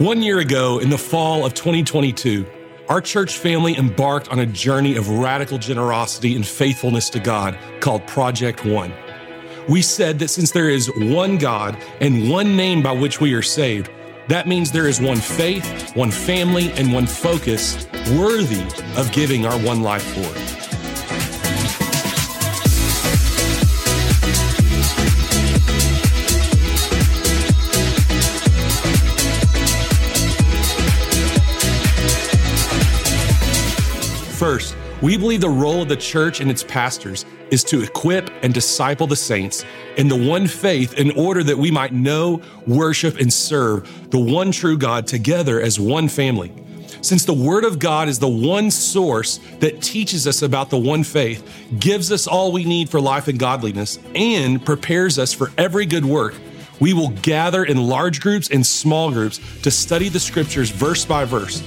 One year ago, in the fall of 2022, our church family embarked on a journey of radical generosity and faithfulness to God called Project One. We said that since there is one God and one name by which we are saved, that means there is one faith, one family, and one focus worthy of giving our one life for. First, we believe the role of the church and its pastors is to equip and disciple the saints in the one faith in order that we might know, worship, and serve the one true God together as one family. Since the Word of God is the one source that teaches us about the one faith, gives us all we need for life and godliness, and prepares us for every good work, we will gather in large groups and small groups to study the scriptures verse by verse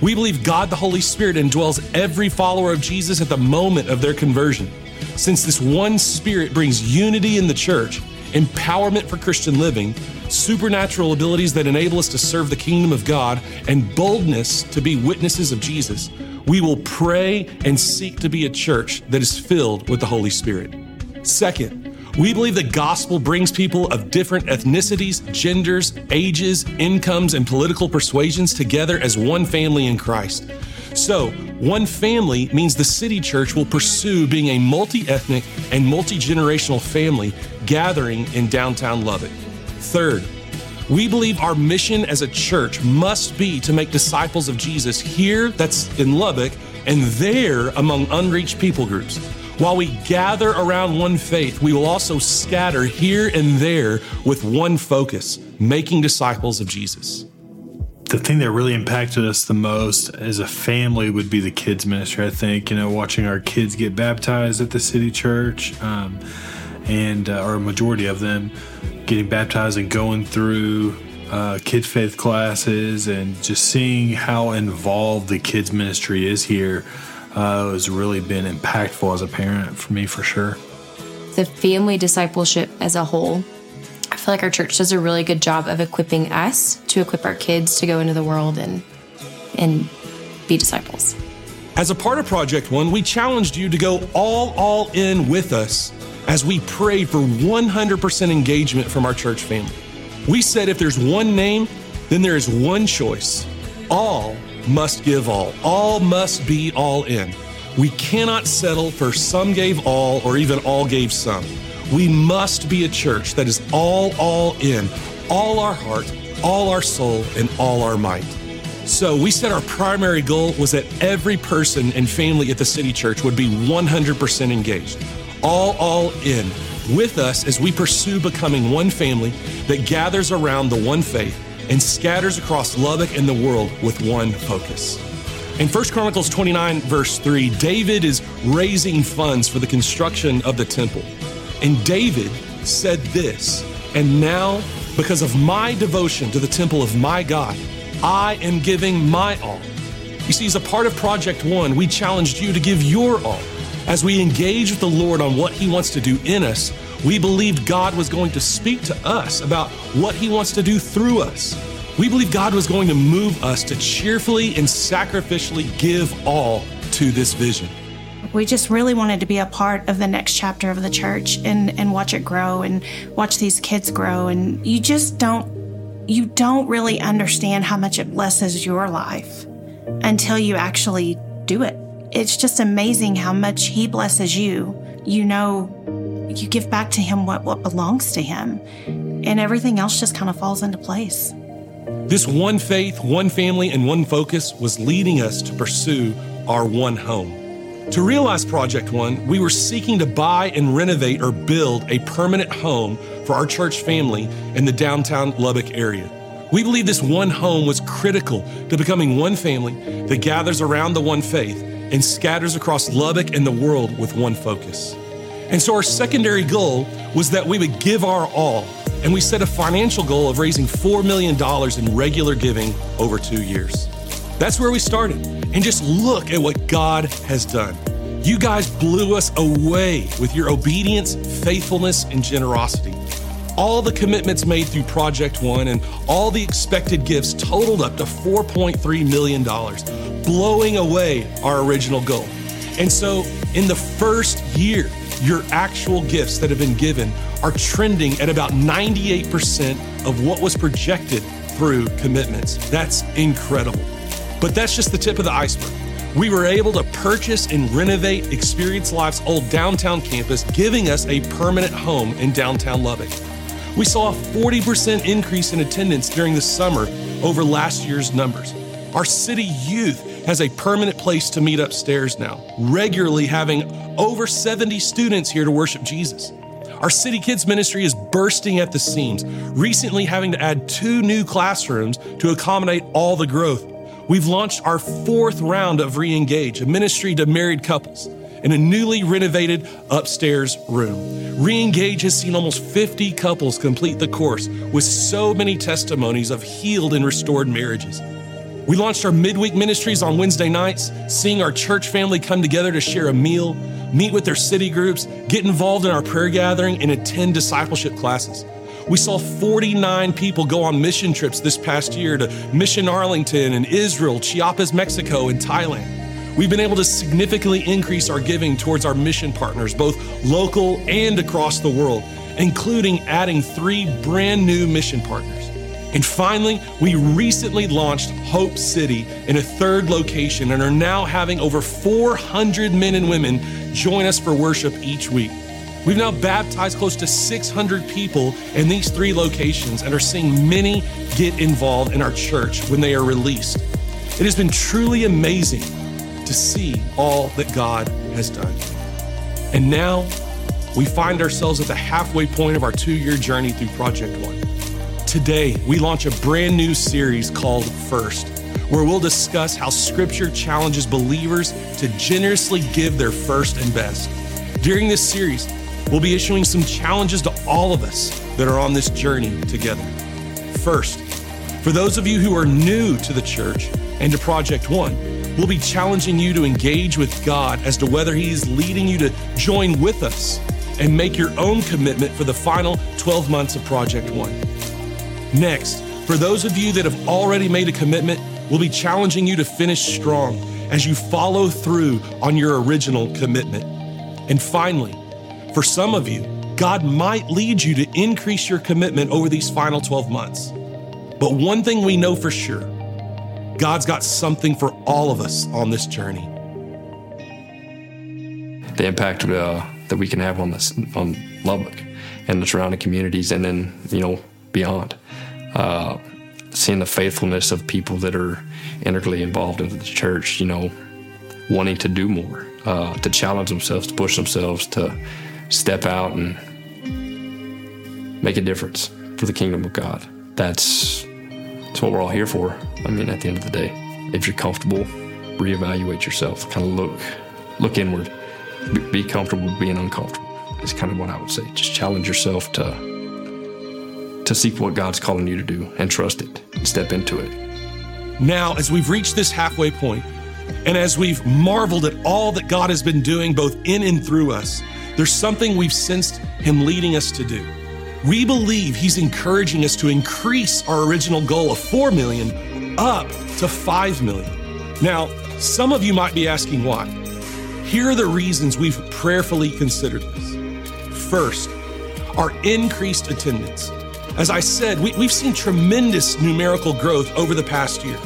we believe God the Holy Spirit indwells every follower of Jesus at the moment of their conversion. Since this one Spirit brings unity in the church, empowerment for Christian living, supernatural abilities that enable us to serve the kingdom of God, and boldness to be witnesses of Jesus, we will pray and seek to be a church that is filled with the Holy Spirit. Second, we believe the gospel brings people of different ethnicities, genders, ages, incomes, and political persuasions together as one family in Christ. So, one family means the city church will pursue being a multi ethnic and multi generational family gathering in downtown Lubbock. Third, we believe our mission as a church must be to make disciples of Jesus here, that's in Lubbock, and there among unreached people groups. While we gather around one faith, we will also scatter here and there with one focus making disciples of Jesus. The thing that really impacted us the most as a family would be the kids' ministry. I think, you know, watching our kids get baptized at the city church, um, and uh, majority of them getting baptized and going through uh, kid faith classes and just seeing how involved the kids ministry is here uh, has really been impactful as a parent for me for sure. The family discipleship as a whole, I feel like our church does a really good job of equipping us to equip our kids to go into the world and and be disciples. As a part of Project One, we challenged you to go all all in with us as we prayed for 100% engagement from our church family. We said if there's one name, then there is one choice. All must give all. All must be all in. We cannot settle for some gave all or even all gave some. We must be a church that is all, all in, all our heart, all our soul, and all our might. So we said our primary goal was that every person and family at the City Church would be 100% engaged, all, all in with us as we pursue becoming one family that gathers around the one faith and scatters across Lubbock and the world with one focus. In 1 Chronicles 29, verse 3, David is raising funds for the construction of the temple. And David said this, and now, because of my devotion to the temple of my God, I am giving my all. You see, as a part of Project One, we challenged you to give your all. As we engage with the Lord on what He wants to do in us, we believed God was going to speak to us about what He wants to do through us. We believe God was going to move us to cheerfully and sacrificially give all to this vision. We just really wanted to be a part of the next chapter of the church and, and watch it grow and watch these kids grow. And you just don't you don't really understand how much it blesses your life until you actually do it. It's just amazing how much he blesses you. You know you give back to him what, what belongs to him, and everything else just kind of falls into place. This one faith, one family, and one focus was leading us to pursue our one home. To realize Project One, we were seeking to buy and renovate or build a permanent home for our church family in the downtown Lubbock area. We believe this one home was critical to becoming one family that gathers around the one faith and scatters across Lubbock and the world with one focus. And so our secondary goal was that we would give our all. And we set a financial goal of raising $4 million in regular giving over two years. That's where we started. And just look at what God has done. You guys blew us away with your obedience, faithfulness, and generosity. all the commitments made through Project One and all the expected gifts totaled up to $4.3 million, blowing away our original goal. And so, in the first year, your actual gifts that have been given are trending at about 98% of what was projected through commitments. That's incredible. But that's just the tip of the iceberg. We were able to purchase and renovate Experience Life's old downtown campus, giving us a permanent home in downtown Lubbock. We saw a 40% increase in attendance during the summer over last year's numbers. Our city youth has a permanent place to meet upstairs now, regularly having over 70 students here to worship Jesus. Our City Kids ministry is bursting at the seams, recently having to add two new classrooms to accommodate all the growth. We've launched our fourth round of Reengage, a ministry to married couples, in a newly renovated upstairs room. Reengage has seen almost 50 couples complete the course with so many testimonies of healed and restored marriages. We launched our midweek ministries on Wednesday nights, seeing our church family come together to share a meal, meet with their city groups, get involved in our prayer gathering, and attend discipleship classes. We saw 49 people go on mission trips this past year to Mission Arlington and Israel, Chiapas, Mexico, and Thailand. We've been able to significantly increase our giving towards our mission partners, both local and across the world, including adding three brand new mission partners. And finally, we recently launched Hope City in a third location and are now having over 400 men and women join us for worship each week. We've now baptized close to 600 people in these three locations and are seeing many get involved in our church when they are released. It has been truly amazing to see all that God has done. And now we find ourselves at the halfway point of our two year journey through Project One. Today, we launch a brand new series called First, where we'll discuss how Scripture challenges believers to generously give their first and best. During this series, we'll be issuing some challenges to all of us that are on this journey together. First, for those of you who are new to the church and to Project One, we'll be challenging you to engage with God as to whether He is leading you to join with us and make your own commitment for the final 12 months of Project One. Next, for those of you that have already made a commitment, we'll be challenging you to finish strong as you follow through on your original commitment. And finally, for some of you, God might lead you to increase your commitment over these final 12 months. But one thing we know for sure God's got something for all of us on this journey. The impact uh, that we can have on this on Lubbock and the surrounding communities, and then you know beyond uh, seeing the faithfulness of people that are integrally involved in the church, you know, wanting to do more, uh, to challenge themselves, to push themselves, to step out and make a difference for the kingdom of God. That's, that's what we're all here for. I mean, at the end of the day, if you're comfortable, reevaluate yourself, kind of look, look inward, be comfortable being uncomfortable. Is kind of what I would say. Just challenge yourself to to seek what God's calling you to do and trust it, and step into it. Now, as we've reached this halfway point, and as we've marveled at all that God has been doing both in and through us, there's something we've sensed Him leading us to do. We believe He's encouraging us to increase our original goal of 4 million up to 5 million. Now, some of you might be asking why. Here are the reasons we've prayerfully considered this. First, our increased attendance. As I said, we, have seen tremendous numerical growth over the past year.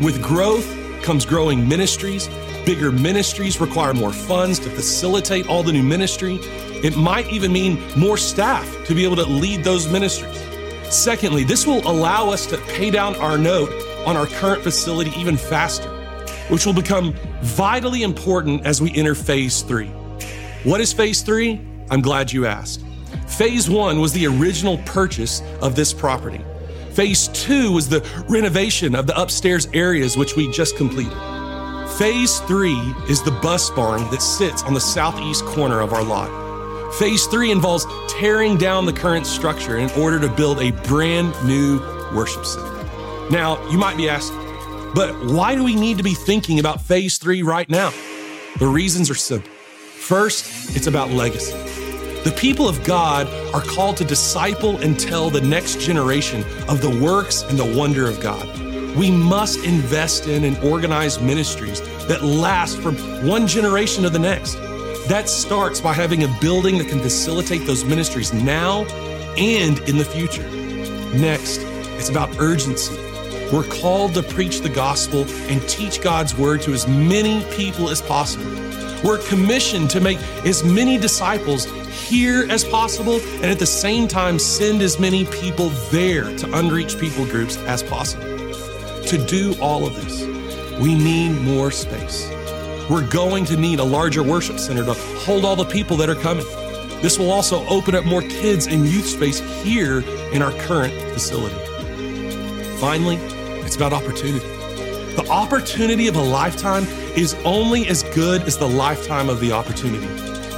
With growth comes growing ministries. Bigger ministries require more funds to facilitate all the new ministry. It might even mean more staff to be able to lead those ministries. Secondly, this will allow us to pay down our note on our current facility even faster, which will become vitally important as we enter phase three. What is phase three? I'm glad you asked. Phase one was the original purchase of this property. Phase two was the renovation of the upstairs areas, which we just completed. Phase three is the bus barn that sits on the southeast corner of our lot. Phase three involves tearing down the current structure in order to build a brand new worship center. Now, you might be asking, but why do we need to be thinking about phase three right now? The reasons are simple. First, it's about legacy. The people of God are called to disciple and tell the next generation of the works and the wonder of God. We must invest in and organize ministries that last from one generation to the next. That starts by having a building that can facilitate those ministries now and in the future. Next, it's about urgency. We're called to preach the gospel and teach God's word to as many people as possible. We're commissioned to make as many disciples here as possible and at the same time send as many people there to unreached people groups as possible. To do all of this, we need more space. We're going to need a larger worship center to hold all the people that are coming. This will also open up more kids and youth space here in our current facility. Finally, it's about opportunity. The opportunity of a lifetime is only as good as the lifetime of the opportunity.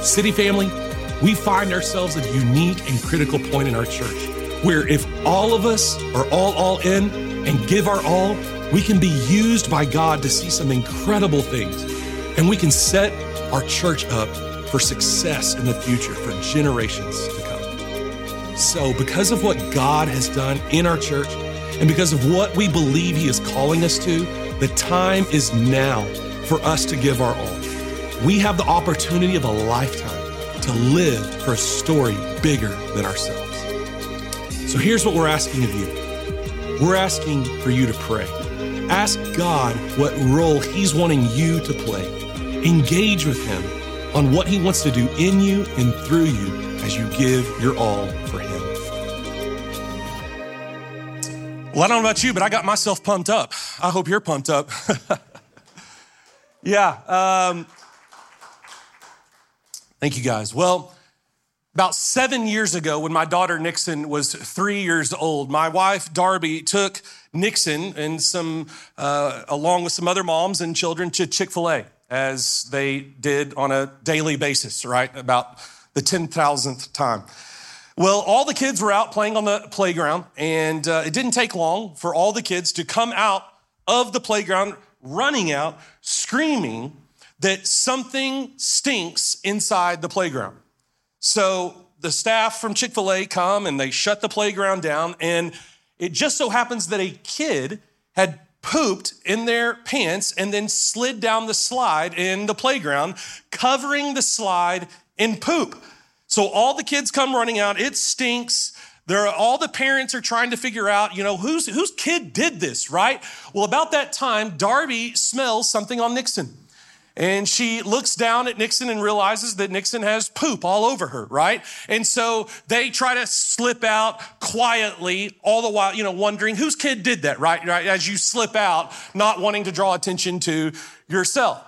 City family, we find ourselves at a unique and critical point in our church where if all of us are all all in and give our all, we can be used by God to see some incredible things and we can set our church up for success in the future for generations to come. So, because of what God has done in our church and because of what we believe He is calling us to, the time is now for us to give our all. We have the opportunity of a lifetime to live for a story bigger than ourselves. So, here's what we're asking of you we're asking for you to pray. Ask God what role He's wanting you to play Engage with Him on what He wants to do in you and through you as you give your all for Him. Well, I don't know about you, but I got myself pumped up. I hope you're pumped up. yeah. Um, thank you guys. Well, about seven years ago, when my daughter Nixon was three years old, my wife Darby took Nixon and some, uh, along with some other moms and children, to Chick fil A as they did on a daily basis, right? About the 10,000th time. Well, all the kids were out playing on the playground, and uh, it didn't take long for all the kids to come out of the playground, running out, screaming that something stinks inside the playground. So the staff from Chick fil A come and they shut the playground down, and it just so happens that a kid had pooped in their pants and then slid down the slide in the playground, covering the slide in poop. So all the kids come running out. It stinks. There are, all the parents are trying to figure out, you know, whose, whose kid did this, right? Well, about that time, Darby smells something on Nixon. And she looks down at Nixon and realizes that Nixon has poop all over her, right? And so they try to slip out quietly, all the while, you know, wondering whose kid did that, right? right? As you slip out, not wanting to draw attention to yourself.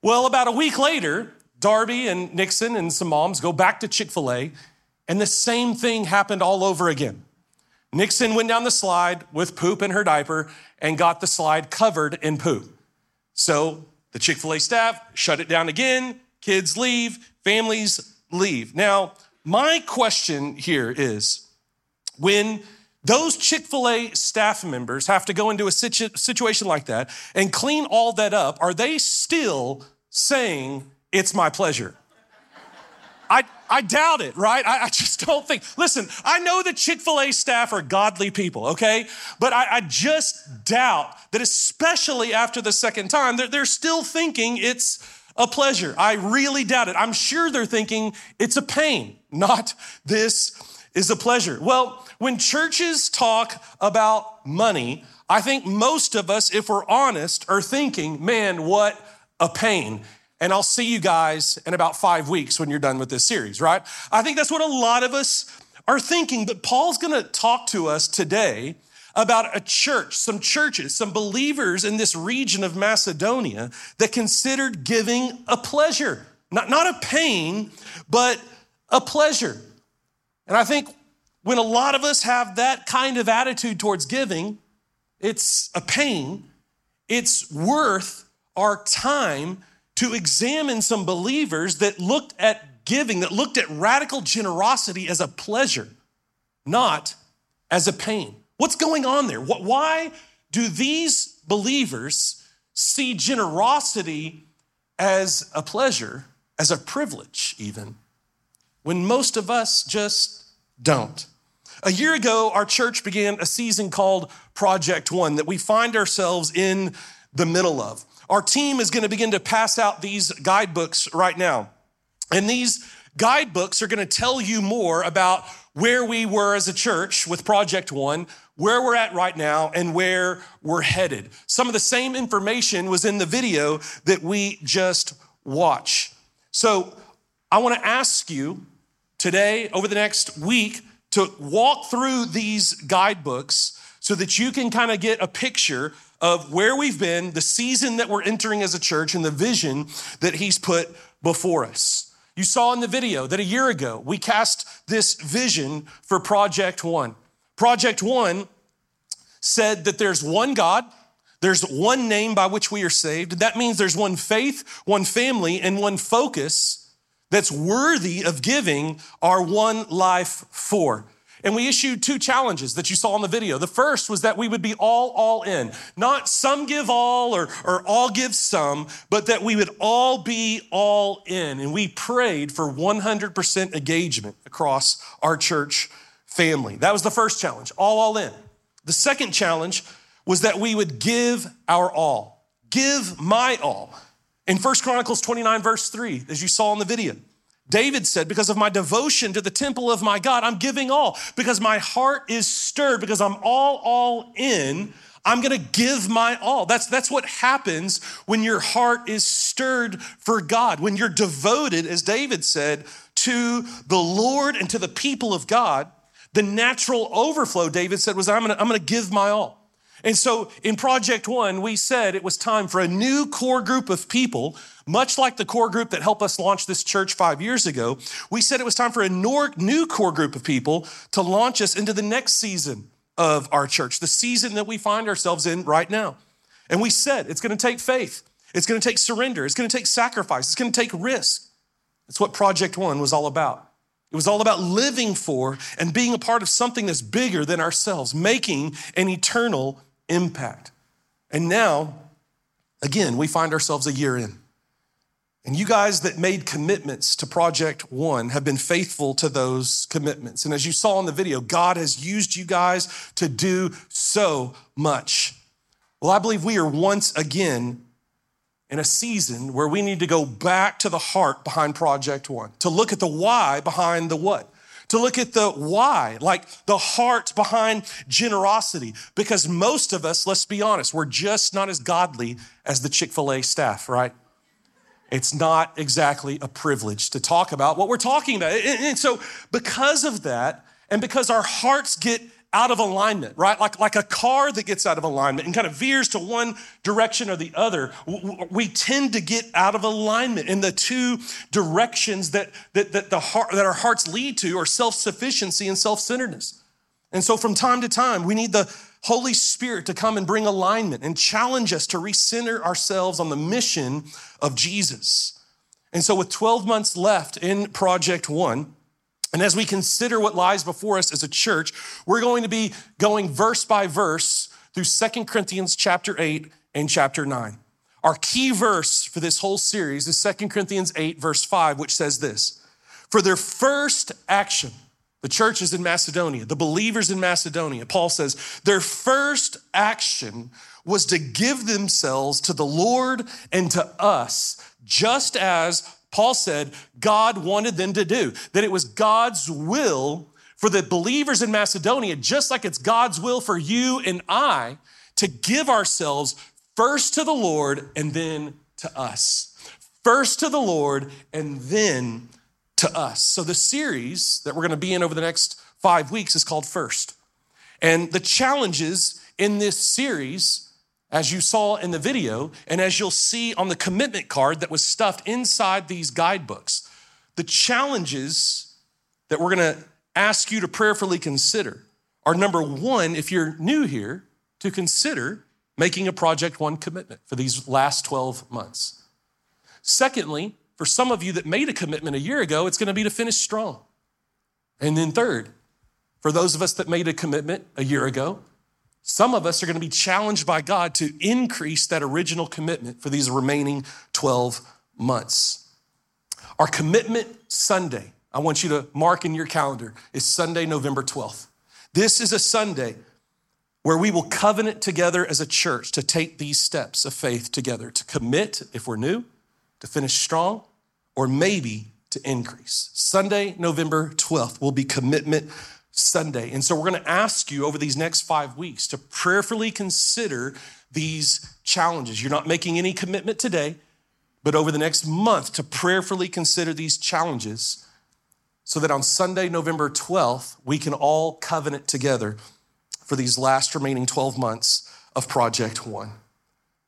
Well, about a week later, Darby and Nixon and some moms go back to Chick fil A, and the same thing happened all over again. Nixon went down the slide with poop in her diaper and got the slide covered in poop. So the Chick fil A staff shut it down again. Kids leave, families leave. Now, my question here is when those Chick fil A staff members have to go into a situ- situation like that and clean all that up, are they still saying, It's my pleasure? I, I doubt it, right? I, I, just don't think. Listen, I know the Chick fil A staff are godly people, okay? But I, I just doubt that, especially after the second time, they're, they're still thinking it's a pleasure. I really doubt it. I'm sure they're thinking it's a pain, not this is a pleasure. Well, when churches talk about money, I think most of us, if we're honest, are thinking, man, what a pain and I'll see you guys in about five weeks when you're done with this series, right? I think that's what a lot of us are thinking. But Paul's gonna talk to us today about a church, some churches, some believers in this region of Macedonia that considered giving a pleasure, not, not a pain, but a pleasure. And I think when a lot of us have that kind of attitude towards giving, it's a pain, it's worth our time to examine some believers that looked at giving, that looked at radical generosity as a pleasure, not as a pain. What's going on there? Why do these believers see generosity as a pleasure, as a privilege, even, when most of us just don't. A year ago, our church began a season called Project One that we find ourselves in the middle of. Our team is going to begin to pass out these guidebooks right now. And these guidebooks are going to tell you more about where we were as a church with Project One, where we're at right now, and where we're headed. Some of the same information was in the video that we just watched. So I want to ask you today, over the next week, to walk through these guidebooks so that you can kind of get a picture of where we've been, the season that we're entering as a church, and the vision that He's put before us. You saw in the video that a year ago we cast this vision for Project One. Project One said that there's one God, there's one name by which we are saved. That means there's one faith, one family, and one focus that's worthy of giving our one life for. And we issued two challenges that you saw in the video. The first was that we would be all, all in. Not some give all or, or all give some, but that we would all be all in. And we prayed for 100% engagement across our church family. That was the first challenge, all, all in. The second challenge was that we would give our all. Give my all. In 1 Chronicles 29, verse 3, as you saw in the video, David said, Because of my devotion to the temple of my God, I'm giving all. Because my heart is stirred, because I'm all, all in, I'm gonna give my all. That's, that's what happens when your heart is stirred for God, when you're devoted, as David said, to the Lord and to the people of God. The natural overflow, David said, was I'm gonna, I'm gonna give my all. And so in Project One, we said it was time for a new core group of people, much like the core group that helped us launch this church five years ago. We said it was time for a new core group of people to launch us into the next season of our church, the season that we find ourselves in right now. And we said it's going to take faith, it's going to take surrender, it's going to take sacrifice, it's going to take risk. That's what Project One was all about. It was all about living for and being a part of something that's bigger than ourselves, making an eternal impact. And now, again, we find ourselves a year in. And you guys that made commitments to Project One have been faithful to those commitments. And as you saw in the video, God has used you guys to do so much. Well, I believe we are once again in a season where we need to go back to the heart behind Project One, to look at the why behind the what to look at the why, like the heart behind generosity. Because most of us, let's be honest, we're just not as godly as the Chick fil A staff, right? It's not exactly a privilege to talk about what we're talking about. And so, because of that, and because our hearts get out of alignment, right? Like, like a car that gets out of alignment and kind of veers to one direction or the other. We tend to get out of alignment in the two directions that, that, that, the heart, that our hearts lead to are self sufficiency and self centeredness. And so from time to time, we need the Holy Spirit to come and bring alignment and challenge us to recenter ourselves on the mission of Jesus. And so, with 12 months left in Project One, and as we consider what lies before us as a church, we're going to be going verse by verse through Second Corinthians chapter 8 and chapter 9. Our key verse for this whole series is Second Corinthians 8, verse 5, which says this For their first action, the churches in Macedonia, the believers in Macedonia, Paul says, their first action was to give themselves to the Lord and to us, just as Paul said God wanted them to do, that it was God's will for the believers in Macedonia, just like it's God's will for you and I to give ourselves first to the Lord and then to us. First to the Lord and then to us. So, the series that we're going to be in over the next five weeks is called First. And the challenges in this series as you saw in the video, and as you'll see on the commitment card that was stuffed inside these guidebooks. The challenges that we're gonna ask you to prayerfully consider are number one, if you're new here, to consider making a Project One commitment for these last 12 months. Secondly, for some of you that made a commitment a year ago, it's gonna be to finish strong. And then third, for those of us that made a commitment a year ago, some of us are going to be challenged by God to increase that original commitment for these remaining 12 months. Our commitment Sunday, I want you to mark in your calendar, is Sunday, November 12th. This is a Sunday where we will covenant together as a church to take these steps of faith together, to commit if we're new, to finish strong, or maybe to increase. Sunday, November 12th will be commitment Sunday. And so we're going to ask you over these next five weeks to prayerfully consider these challenges. You're not making any commitment today, but over the next month to prayerfully consider these challenges so that on Sunday, November 12th, we can all covenant together for these last remaining 12 months of Project One.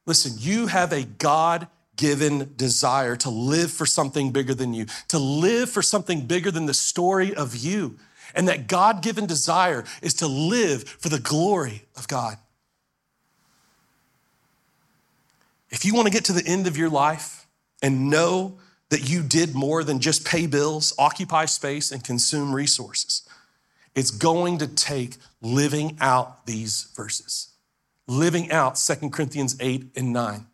Listen, you have a God given desire to live for something bigger than you, to live for something bigger than the story of you. And that God given desire is to live for the glory of God. If you want to get to the end of your life and know that you did more than just pay bills, occupy space, and consume resources, it's going to take living out these verses, living out 2 Corinthians 8 and 9,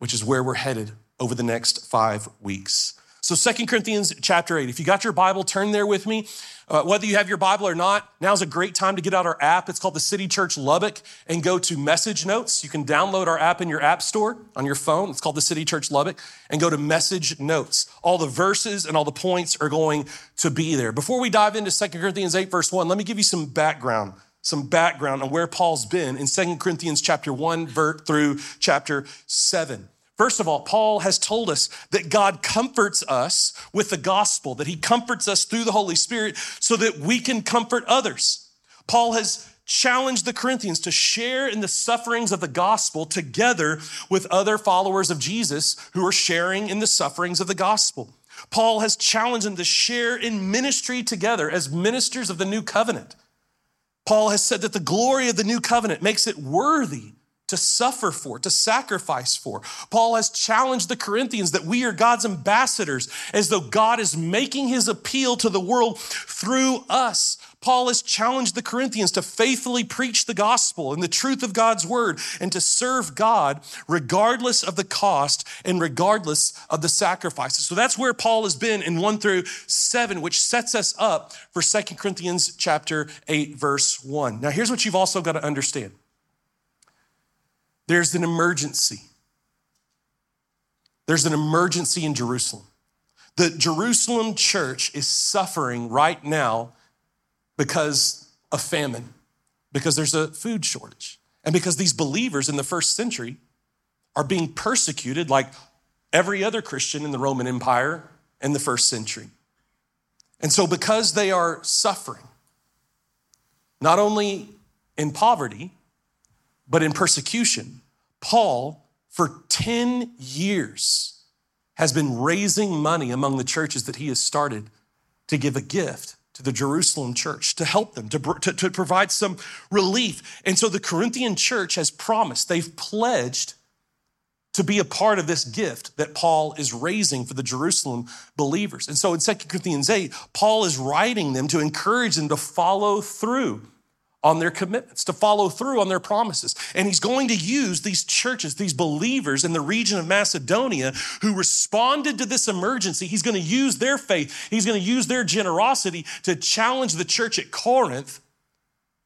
which is where we're headed over the next five weeks. So, Second Corinthians chapter 8, if you got your Bible, turn there with me. Uh, whether you have your Bible or not, now's a great time to get out our app. It's called the City Church Lubbock and go to Message Notes. You can download our app in your app store on your phone. It's called the City Church Lubbock and go to Message Notes. All the verses and all the points are going to be there. Before we dive into Second Corinthians 8, verse 1, let me give you some background some background on where Paul's been in Second Corinthians chapter 1 through chapter 7. First of all, Paul has told us that God comforts us with the gospel, that he comforts us through the Holy Spirit so that we can comfort others. Paul has challenged the Corinthians to share in the sufferings of the gospel together with other followers of Jesus who are sharing in the sufferings of the gospel. Paul has challenged them to share in ministry together as ministers of the new covenant. Paul has said that the glory of the new covenant makes it worthy to suffer for, to sacrifice for. Paul has challenged the Corinthians that we are God's ambassadors as though God is making his appeal to the world through us. Paul has challenged the Corinthians to faithfully preach the gospel and the truth of God's word and to serve God regardless of the cost and regardless of the sacrifices. So that's where Paul has been in 1 through 7, which sets us up for 2 Corinthians chapter 8 verse 1. Now here's what you've also got to understand. There's an emergency. There's an emergency in Jerusalem. The Jerusalem church is suffering right now because of famine, because there's a food shortage, and because these believers in the first century are being persecuted like every other Christian in the Roman Empire in the first century. And so, because they are suffering, not only in poverty, but in persecution, Paul, for 10 years, has been raising money among the churches that he has started to give a gift to the Jerusalem church to help them, to, to, to, provide some relief. And so the Corinthian church has promised, they've pledged to be a part of this gift that Paul is raising for the Jerusalem believers. And so in 2 Corinthians 8, Paul is writing them to encourage them to follow through on their commitments, to follow through on their promises. And he's going to use these churches, these believers in the region of Macedonia who responded to this emergency. He's going to use their faith, he's going to use their generosity to challenge the church at Corinth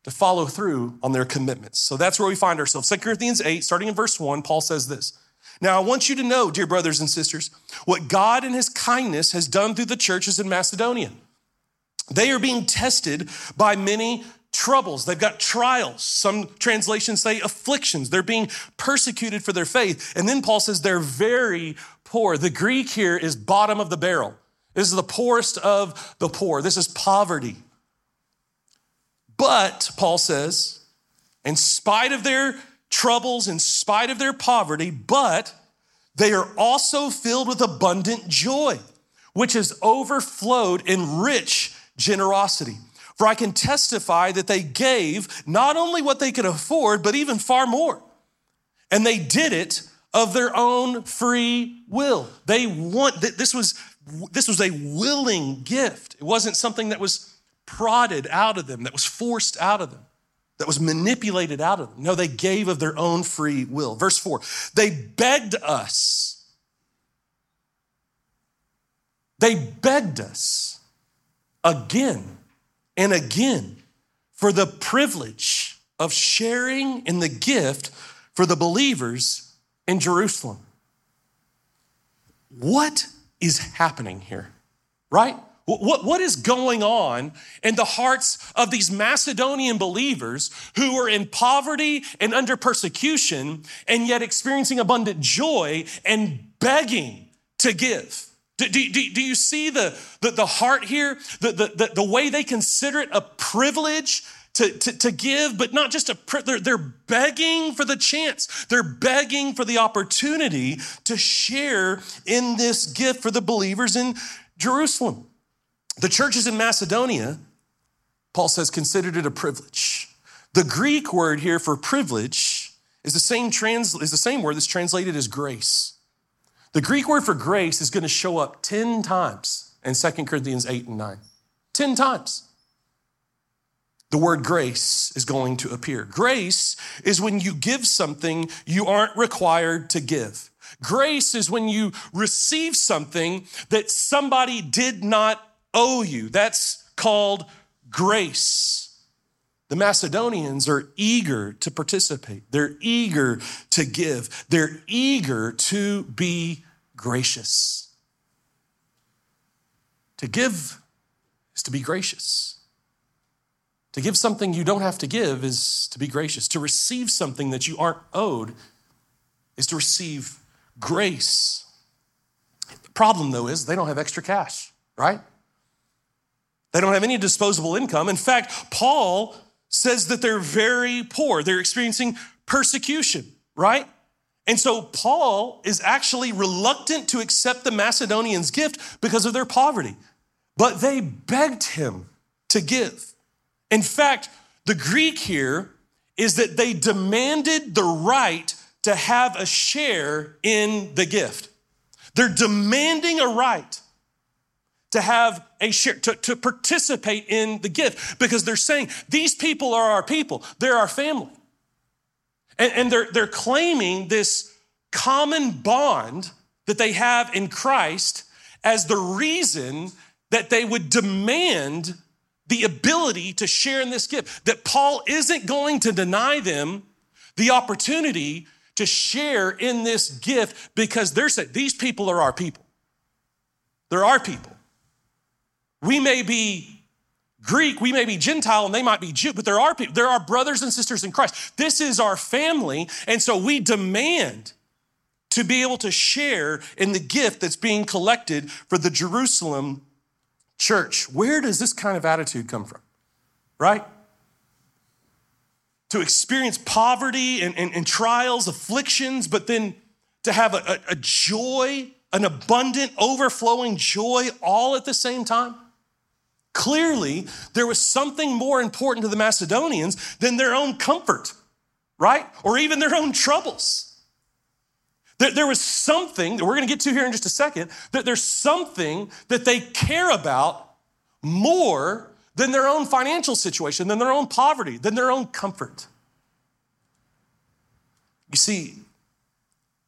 to follow through on their commitments. So that's where we find ourselves. 2 Corinthians 8, starting in verse 1, Paul says this. Now, I want you to know, dear brothers and sisters, what God in his kindness has done through the churches in Macedonia. They are being tested by many troubles. They've got trials. Some translations say afflictions. They're being persecuted for their faith. And then Paul says they're very poor. The Greek here is bottom of the barrel. This is the poorest of the poor. This is poverty. But, Paul says, in spite of their troubles, in spite of their poverty, but they are also filled with abundant joy, which has overflowed in rich generosity. For I can testify that they gave not only what they could afford, but even far more. And they did it of their own free will. They want this was this was a willing gift. It wasn't something that was prodded out of them, that was forced out of them, that was manipulated out of them. No, they gave of their own free will. Verse 4. They begged us. They begged us again and again for the privilege of sharing in the gift for the believers in Jerusalem. What is happening here? Right? What, what is going on in the hearts of these Macedonian believers who are in poverty and under persecution and yet experiencing abundant joy and begging to give? Do, do, do, you see the, the, the heart here? The, the, the, way they consider it a privilege to, to, to give, but not just a, they're, they're begging for the chance. They're begging for the opportunity to share in this gift for the believers in Jerusalem. The churches in Macedonia, Paul says, considered it a privilege. The Greek word here for privilege is the same, trans, is the same word that's translated as grace. The Greek word for grace is going to show up 10 times in 2 Corinthians 8 and 9. 10 times. The word grace is going to appear. Grace is when you give something you aren't required to give. Grace is when you receive something that somebody did not owe you. That's called grace. The Macedonians are eager to participate, they're eager to give, they're eager to be gracious. To give is to be gracious. To give something you don't have to give is to be gracious. To receive something that you aren't owed is to receive grace. The problem, though, is they don't have extra cash, right? They don't have any disposable income. In fact, Paul says that they're very poor. They're experiencing persecution, right? And so Paul is actually reluctant to accept the Macedonians' gift because of their poverty. But they begged him to give. In fact, the Greek here is that they demanded the right to have a share in the gift. They're demanding a right to have a share, to, to participate in the gift because they're saying these people are our people, they're our family. And, and they're, they're claiming this common bond that they have in Christ as the reason that they would demand the ability to share in this gift. That Paul isn't going to deny them the opportunity to share in this gift because they're saying these people are our people. They're our people. We may be Greek, we may be Gentile, and they might be Jew, but there are people, there are brothers and sisters in Christ. This is our family, and so we demand to be able to share in the gift that's being collected for the Jerusalem church. Where does this kind of attitude come from? Right? To experience poverty and, and, and trials, afflictions, but then to have a, a, a joy, an abundant, overflowing joy all at the same time. Clearly, there was something more important to the Macedonians than their own comfort, right? Or even their own troubles. There, was something that we're going to get to here in just a second, that there's something that they care about more than their own financial situation, than their own poverty, than their own comfort. You see,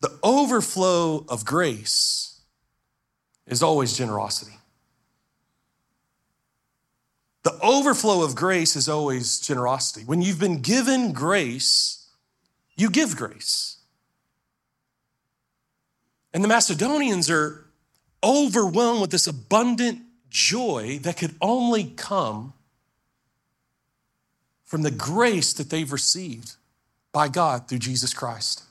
the overflow of grace is always generosity. The overflow of grace is always generosity. When you've been given grace, you give grace. And the Macedonians are overwhelmed with this abundant joy that could only come from the grace that they've received by God through Jesus Christ.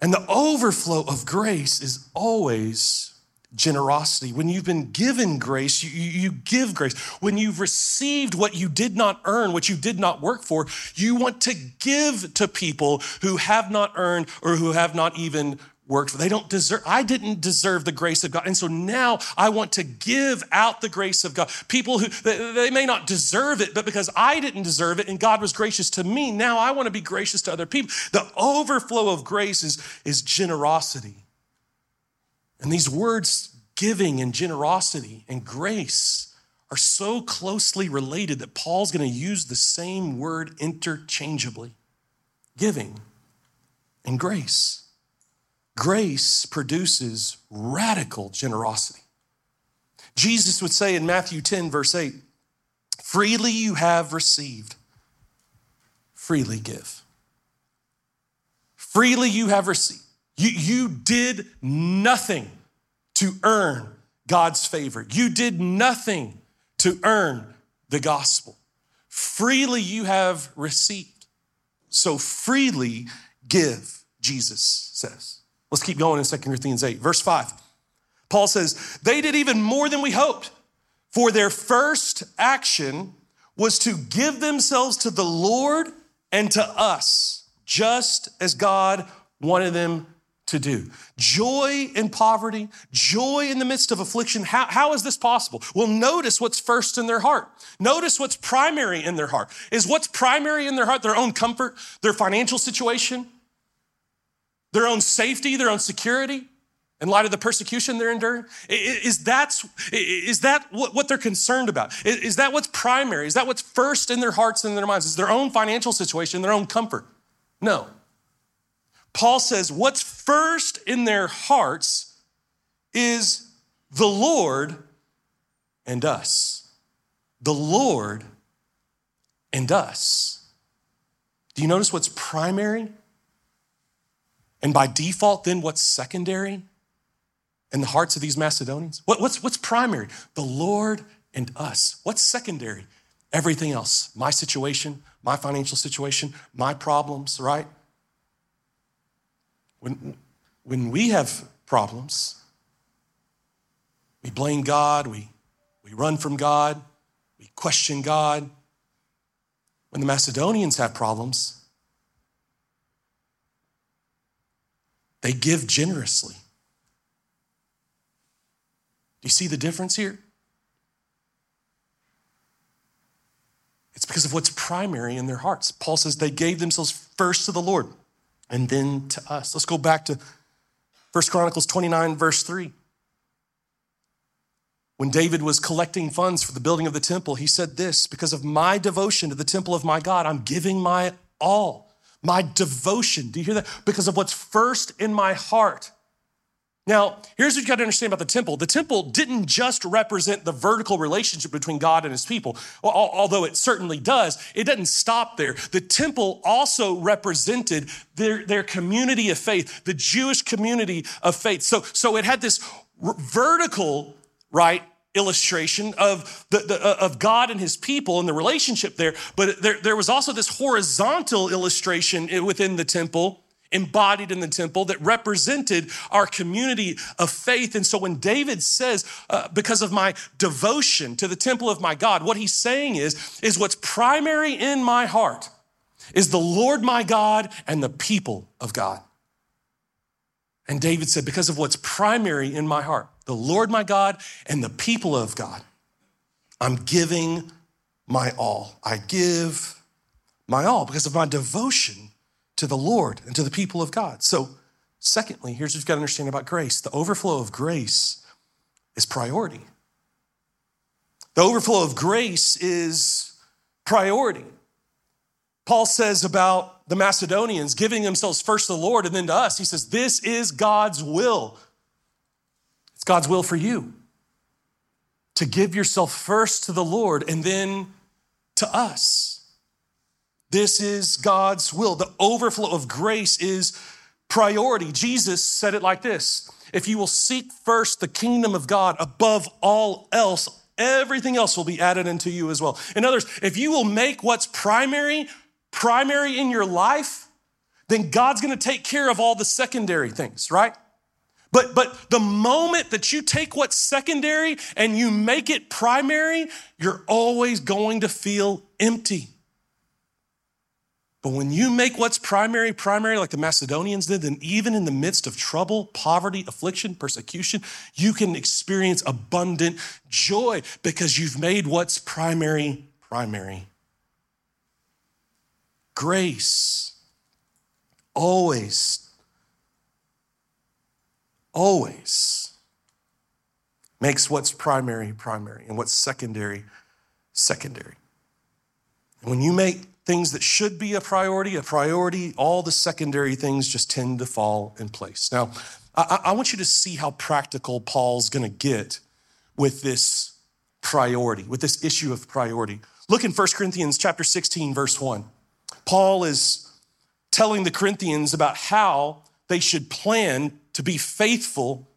And the overflow of grace is always generosity. When you've been given grace, you, you, give grace. When you've received what you did not earn, what you did not work for, you want to give to people who have not earned or who have not even worked for. They don't deserve, I didn't deserve the grace of God. And so now I want to give out the grace of God. People who, they may not deserve it, but because I didn't deserve it and God was gracious to me, now I want to be gracious to other people. The overflow of grace is, is generosity. And these words, giving and generosity and grace, are so closely related that Paul's going to use the same word interchangeably giving and grace. Grace produces radical generosity. Jesus would say in Matthew 10, verse 8, freely you have received, freely give. Freely you have received. You, you did nothing to earn God's favor. You did nothing to earn the gospel. Freely you have received. So freely give, Jesus says. Let's keep going in 2 Corinthians 8, verse 5. Paul says, They did even more than we hoped, for their first action was to give themselves to the Lord and to us, just as God wanted them to do. Joy in poverty, joy in the midst of affliction. How, how is this possible? Well, notice what's first in their heart. Notice what's primary in their heart. Is what's primary in their heart their own comfort, their financial situation, their own safety, their own security? in light of the persecution they're enduring? Is, that, is that what they're concerned about? Is that what's primary? Is that what's first in their hearts and in their minds? Is their own financial situation, their own comfort? No. Paul says what's first in their hearts is the Lord and us. The Lord and us. Do you notice what's primary? And by default, then what's secondary? in the hearts of these Macedonians? What, what's, what's primary? The Lord and us. What's secondary? Everything else. My situation, my financial situation, my problems, right? When, when we have problems, we blame God, we, we run from God, we question God. When the Macedonians have problems, they give generously. Do you see the difference here? It's because of what's primary in their hearts. Paul says they gave themselves first to the Lord and then to us. Let's go back to 1 Chronicles 29, verse 3. When David was collecting funds for the building of the temple, he said this Because of my devotion to the temple of my God, I'm giving my all, my devotion. Do you hear that? Because of what's first in my heart. Now, here's what you got to understand about the temple. The temple didn't just represent the vertical relationship between God and his people, although it certainly does. It doesn't stop there. The temple also represented their, their community of faith, the Jewish community of faith. So, so it had this vertical, right, illustration of, the, the, uh, of God and his people and the relationship there, but there, there was also this horizontal illustration within the temple embodied in the temple that represented our community of faith. And so when David says, uh, because of my devotion to the temple of my God, what he's saying is, is what's primary in my heart is the Lord my God and the people of God. And David said, because of what's primary in my heart, the Lord my God and the people of God, I'm giving my all. I give my all because of my devotion to the Lord and to the people of God. So, secondly, here's what you've got to understand about grace the overflow of grace is priority. The overflow of grace is priority. Paul says about the Macedonians giving themselves first to the Lord and then to us, he says, This is God's will. It's God's will for you to give yourself first to the Lord and then to us. This is God's will. The overflow of grace is priority. Jesus said it like this If you will seek first the kingdom of God above all else, everything else will be added unto you as well. In other words, if you will make what's primary, primary in your life, then God's gonna take care of all the secondary things, right? But, but the moment that you take what's secondary and you make it primary, you're always going to feel empty. But when you make what's primary primary, like the Macedonians did, then even in the midst of trouble, poverty, affliction, persecution, you can experience abundant joy because you've made what's primary primary. Grace always, always makes what's primary primary and what's secondary secondary. And when you make things that should be a priority, a priority, all the secondary things just tend to fall in place. Now, I, I want you to see how practical Paul's going to get with this priority, with this issue of priority. Look in 1 Corinthians chapter 16 verse 1. Paul is telling the Corinthians about how they should plan to be faithful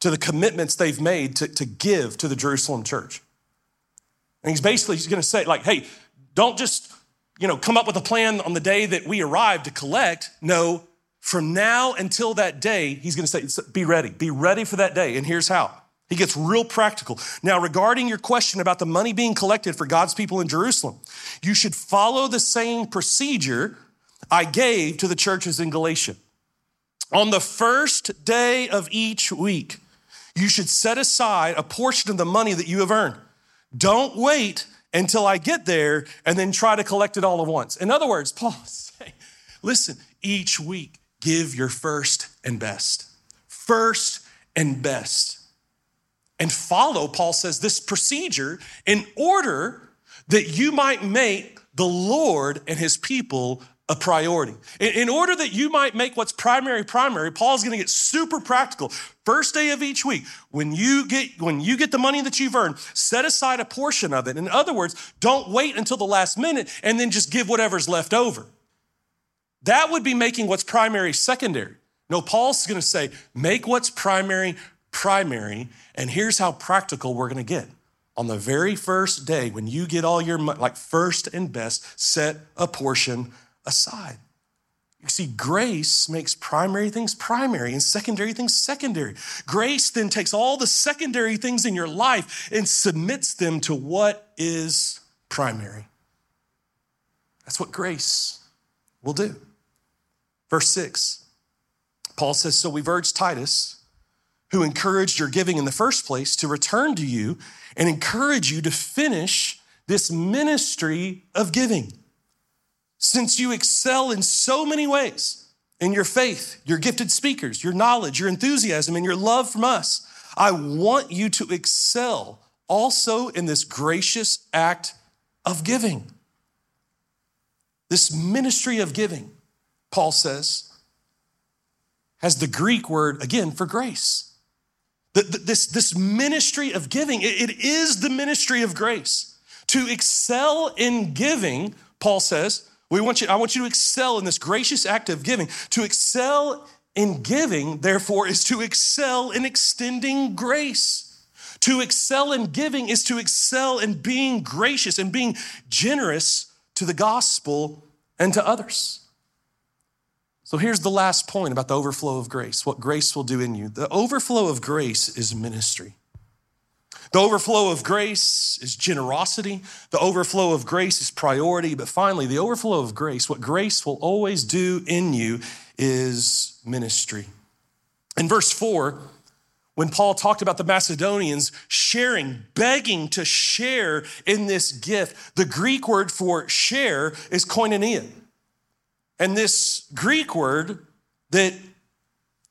to the commitments they've made to, to give to the Jerusalem church. And he's basically he's going to say like, "Hey, don't just, you know, come up with a plan on the day that we arrive to collect. No, from now until that day, he's going to say, be ready. Be ready for that day. And here's how. He gets real practical. Now, regarding your question about the money being collected for God's people in Jerusalem, you should follow the same procedure I gave to the churches in Galatia. On the first day of each week, you should set aside a portion of the money that you have earned. Don't wait until I get there and then try to collect it all at once. In other words, Paul is saying, listen, each week, give your first and best. First and best. And follow, Paul says, this procedure in order that you might make the Lord and his people a priority. In order that you might make what's primary primary, Paul's to get super practical. First day of each week, when you get when you get the money that you've earned, set aside a portion of it. In other words, don't wait until the last minute and then just give whatever's left over. That would be making what's primary secondary. No, Paul's going to say, make what's primary primary, and here's how practical we're going to get. On the very first day, when you get all your money, like first and best, set a portion aside. You see, grace makes primary things primary and secondary things secondary. Grace then takes all the secondary things in your life and submits them to what is primary. That's what grace will do. Verse 6, Paul says, So we've urged Titus, who encouraged your giving in the first place, to return to you and encourage you to finish this ministry of giving. Since you excel in so many ways in your faith, your gifted speakers, your knowledge, your enthusiasm, and your love from us, I want you to excel also in this gracious act of giving. This ministry of giving. Paul says, has the Greek word again for grace. This, this ministry of giving, it is the ministry of grace. To excel in giving, Paul says, we want you, I want you to excel in this gracious act of giving. To excel in giving, therefore, is to excel in extending grace. To excel in giving is to excel in being gracious and being generous to the gospel and to others. So here's the last point about the overflow of grace, what grace will do in you. The overflow of grace is ministry. The overflow of grace is generosity. The overflow of grace is priority. But finally, the overflow of grace, what grace will always do in you is ministry. In verse 4, when Paul talked about the Macedonians sharing, begging to share in this gift, the Greek word for share is koinonia. And this Greek word that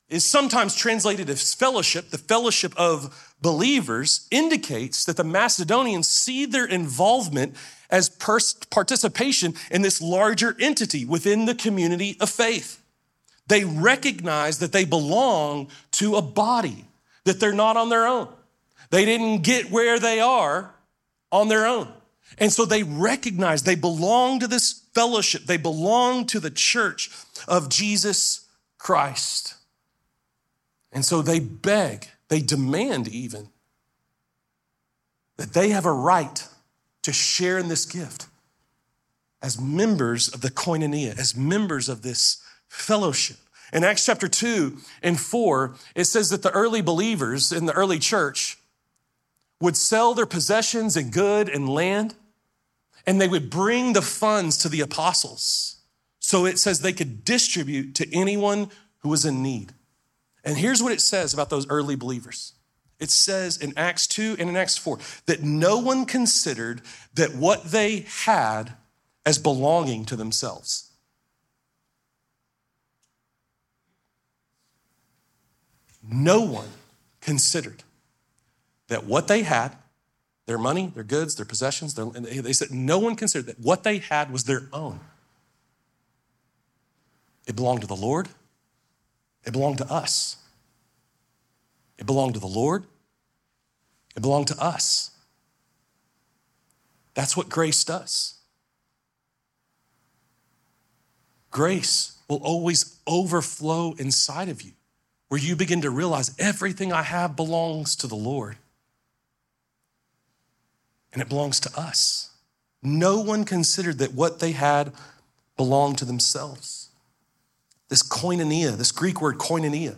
is sometimes translated as fellowship, the fellowship of believers, indicates that the Macedonians see their involvement as participation in this larger entity within the community of faith. They recognize that they belong to a body, that they're not on their own. They didn't get where they are on their own. And so they recognize they belong to this fellowship, they belong to the church of Jesus Christ. And so they beg, they demand even that they have a right to share in this gift as members of the koinonia, as members of this fellowship. In Acts chapter 2 and 4, it says that the early believers in the early church would sell their possessions and good and land and they would bring the funds to the apostles. So it says they could distribute to anyone who was in need. And here's what it says about those early believers it says in Acts 2 and in Acts 4 that no one considered that what they had as belonging to themselves. No one considered that what they had their money, their goods, their possessions. Their, they said no one considered that what they had was their own. It belonged to the Lord. It belonged to us. It belonged to the Lord. it belonged to us. That's what grace does. Grace will always overflow inside of you, where you begin to realize everything I have belongs to the Lord. And it belongs to us. No one considered that what they had belonged to themselves. This koinonia, this Greek word koinonia,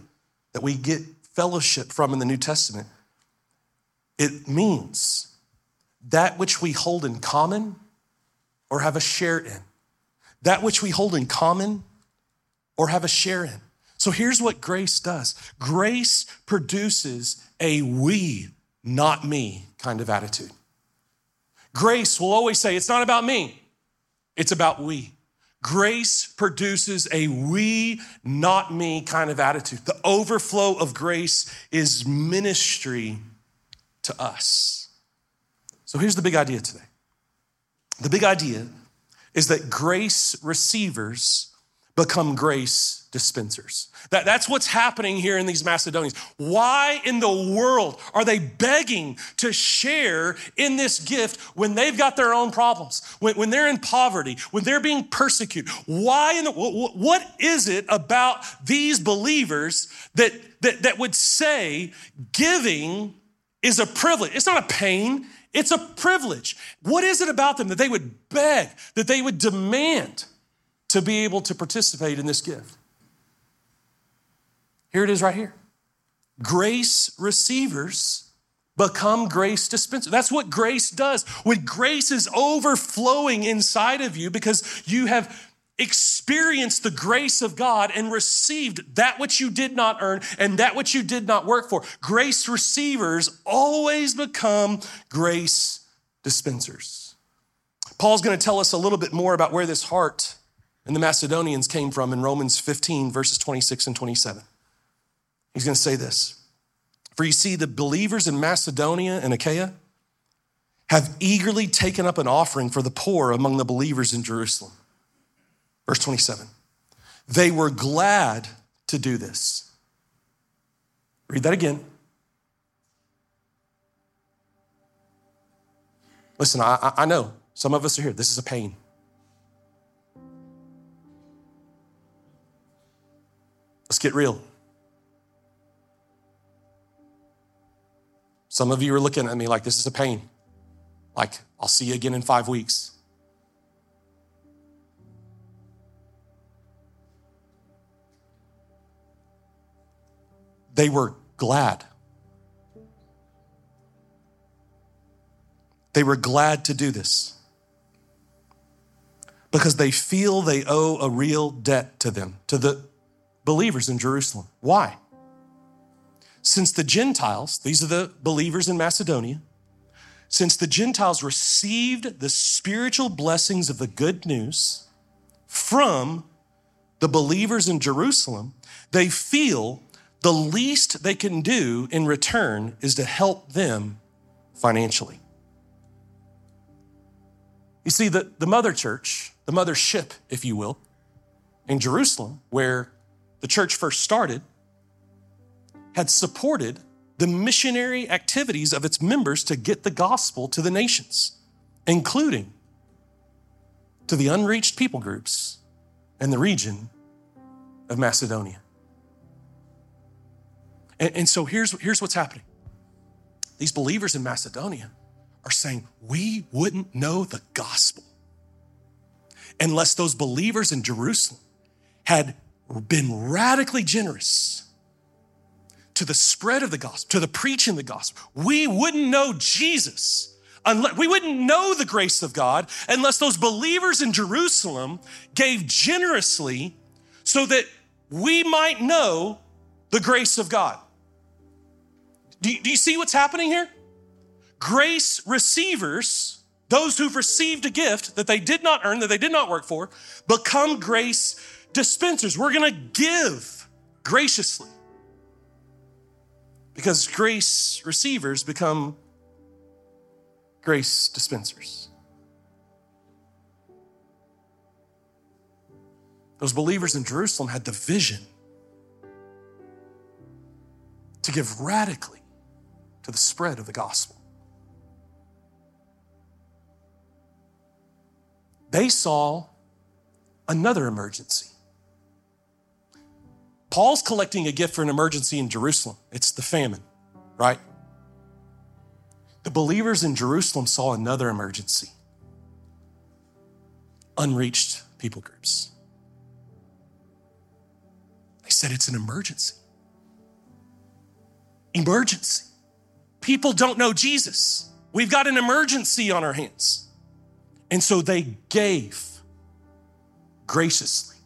that we get fellowship from in the New Testament, it means that which we hold in common or have a share in. That which we hold in common or have a share in. So here's what grace does grace produces a we, not me kind of attitude. Grace will always say, It's not about me, it's about we. Grace produces a we, not me kind of attitude. The overflow of grace is ministry to us. So here's the big idea today the big idea is that grace receivers become grace dispensers. That, that's what's happening here in these Macedonians. Why in the world are they begging to share in this gift when they've got their own problems, when, when they're in poverty, when they're being persecuted? Why in the, what, is it about these believers that, that, that would say giving is a privilege? It's not a pain, it's a privilege. What is it about them that they would beg, that they would demand? to be able to participate in this gift. Here it is right here. Grace receivers become grace dispensers. That's what grace does. When grace is overflowing inside of you because you have experienced the grace of God and received that which you did not earn and that which you did not work for. Grace receivers always become grace dispensers. Paul's going to tell us a little bit more about where this heart and the Macedonians came from in Romans 15, verses 26 and 27. He's going to say this For you see, the believers in Macedonia and Achaia have eagerly taken up an offering for the poor among the believers in Jerusalem. Verse 27. They were glad to do this. Read that again. Listen, I, I know some of us are here. This is a pain. Let's get real. Some of you are looking at me like this is a pain. Like, I'll see you again in five weeks. They were glad. They were glad to do this because they feel they owe a real debt to them, to the believers in Jerusalem. Why? Since the Gentiles, these are the believers in Macedonia, since the Gentiles received the spiritual blessings of the good news from the believers in Jerusalem, they feel the least they can do in return is to help them financially. You see, the, the mother church, the mother ship, if you will, in Jerusalem, where the church first started, had supported the missionary activities of its members to get the gospel to the nations, including to the unreached people groups in the region of Macedonia. And, and, so here's, here's what's happening these believers in Macedonia are saying, We wouldn't know the gospel unless those believers in Jerusalem had been radically generous to the spread of the gospel, to the preaching of the gospel, we wouldn't know Jesus. Unless, we wouldn't know the grace of God unless those believers in Jerusalem gave generously so that we might know the grace of God. Do you, do you see what's happening here? Grace receivers, those who've received a gift that they did not earn, that they did not work for, become grace dispensers. We're to give graciously because grace receivers become grace dispensers. Those believers in Jerusalem had the vision to give radically to the spread of the gospel. They saw another emergency. Paul's collecting a gift for an emergency in Jerusalem. It's the famine, right? The believers in Jerusalem saw another emergency unreached people groups. They said it's an emergency. Emergency. People don't know Jesus. We've got an emergency on our hands. And so they gave graciously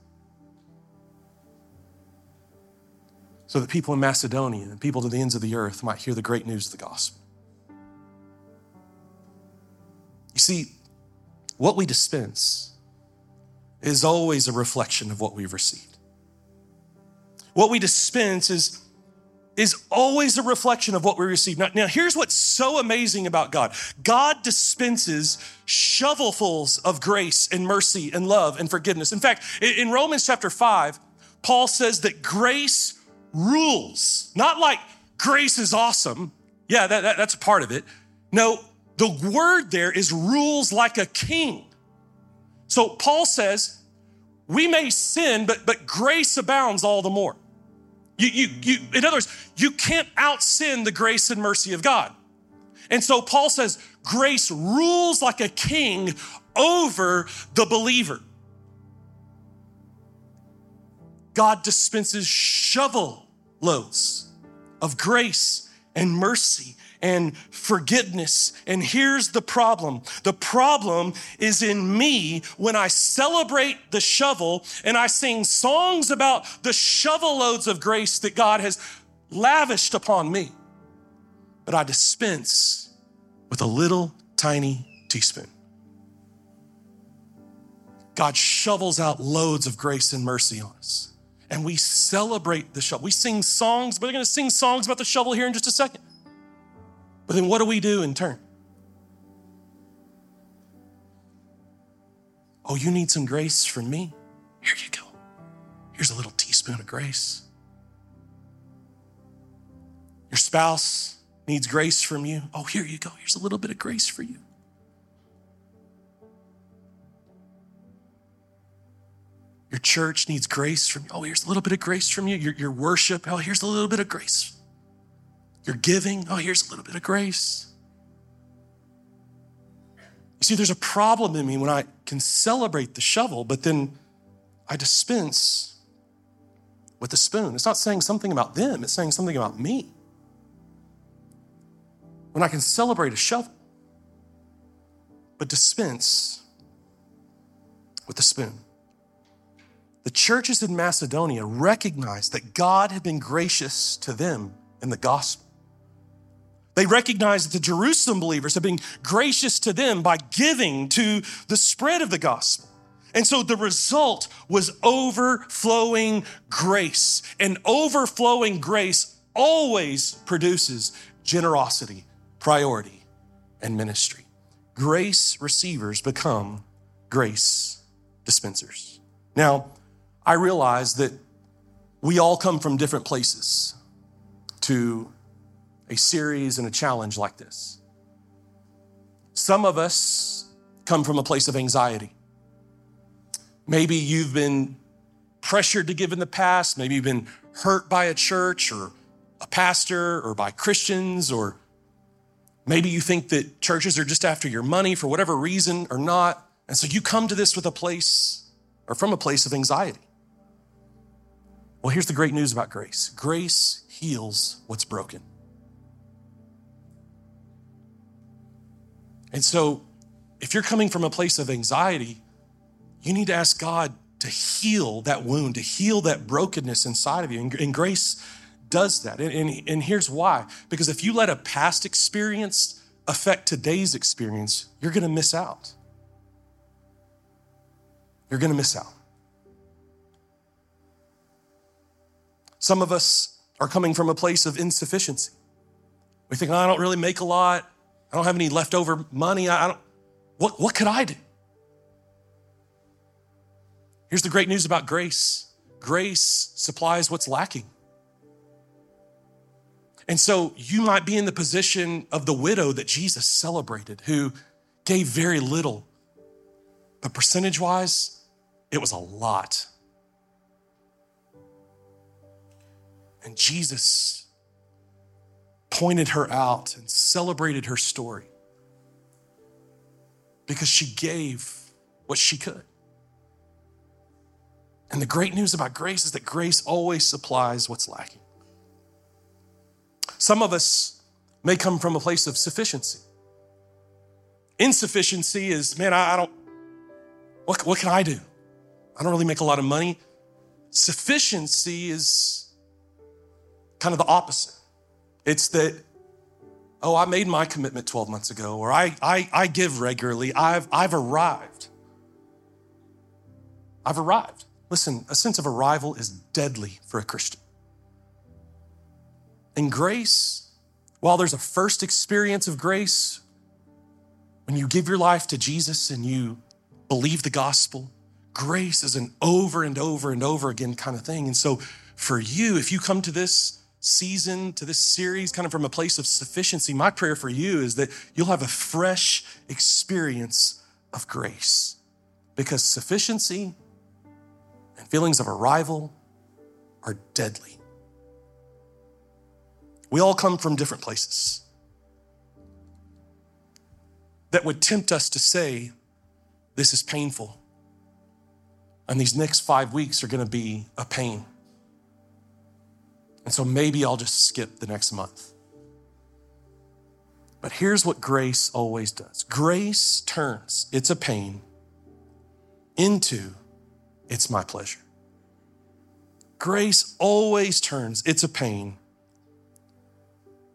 so that people in Macedonia and people to the ends of the earth might hear the great news of the gospel. You see, what we dispense is always a reflection of what we've received. What we dispense is, is always a reflection of what we receive. Now, now, here's what's so amazing about God God dispenses shovelfuls of grace and mercy and love and forgiveness. In fact, in Romans chapter 5, Paul says that grace rules, not like grace is awesome. Yeah, that, that, that's a part of it. No, the word there is rules like a king. So Paul says, we may sin, but, but grace abounds all the more. You, you, you, in other words, you can't out sin the grace and mercy of God. And so Paul says, grace rules like a king over the believer. God dispenses shovel loads of grace and mercy and forgiveness. And here's the problem the problem is in me when I celebrate the shovel and I sing songs about the shovel loads of grace that God has lavished upon me. But I dispense with a little tiny teaspoon. God shovels out loads of grace and mercy on us. And we celebrate the shovel. We sing songs, but we're going to sing songs about the shovel here in just a second. But then what do we do in turn? Oh, you need some grace from me? Here you go. Here's a little teaspoon of grace. Your spouse needs grace from you. Oh, here you go. Here's a little bit of grace for you. Your church needs grace from you. Oh, here's a little bit of grace from you. Your, your worship. Oh, here's a little bit of grace you're giving, oh, here's a little bit of grace. You see, there's a problem in me when I can celebrate the shovel, but then I dispense with the spoon. It's not saying something about them, it's saying something about me. When I can celebrate a shovel, but dispense with the spoon. The churches in Macedonia recognized that God had been gracious to them in the gospel. They recognized that the Jerusalem believers had been gracious to them by giving to the spread of the gospel. And so the result was overflowing grace. And overflowing grace always produces generosity, priority, and ministry. Grace receivers become grace dispensers. Now, I realize that we all come from different places to a series and a challenge like this. Some of us come from a place of anxiety. Maybe you've been pressured to give in the past, maybe you've been hurt by a church or a pastor or by Christians, or maybe you think that churches are just after your money for whatever reason or not. And so you come to this with a place or from a place of anxiety. Well, here's the great news about grace grace heals what's broken. And so, if you're coming from a place of anxiety, you need to ask God to heal that wound, to heal that brokenness inside of you. And, and grace does that. And, and, and here's why because if you let a past experience affect today's experience, you're going to miss out. You're going to miss out. Some of us are coming from a place of insufficiency. We think, oh, I don't really make a lot. I don't have any leftover money. I don't, what, what could I do? Here's the great news about grace grace supplies what's lacking. And so you might be in the position of the widow that Jesus celebrated, who gave very little. But percentage wise, it was a lot. And Jesus pointed her out and celebrated her story because she gave what she could. And the great news about grace is that grace always supplies what's lacking. Some of us may come from a place of sufficiency. Insufficiency is, man, I, don't, what, what can I do? I don't really make a lot of money. Sufficiency is kind of the opposite. It's that, oh, I made my commitment 12 months ago, or I, I, I give regularly. I've, I've arrived. I've arrived. Listen, a sense of arrival is deadly for a Christian. In grace, while there's a first experience of grace, when you give your life to Jesus and you believe the gospel, grace is an over and over and over again kind of thing. And so, for you, if you come to this season, to this series, kind of from a place of sufficiency, my prayer for you is that you'll have a fresh experience of grace. Because sufficiency and feelings of arrival are deadly. We all come from different places that would tempt us to say, This is painful. And these next five weeks are going to be a pain. And so maybe I'll just skip the next month. But here's what grace always does grace turns it's a pain into it's my pleasure. Grace always turns it's a pain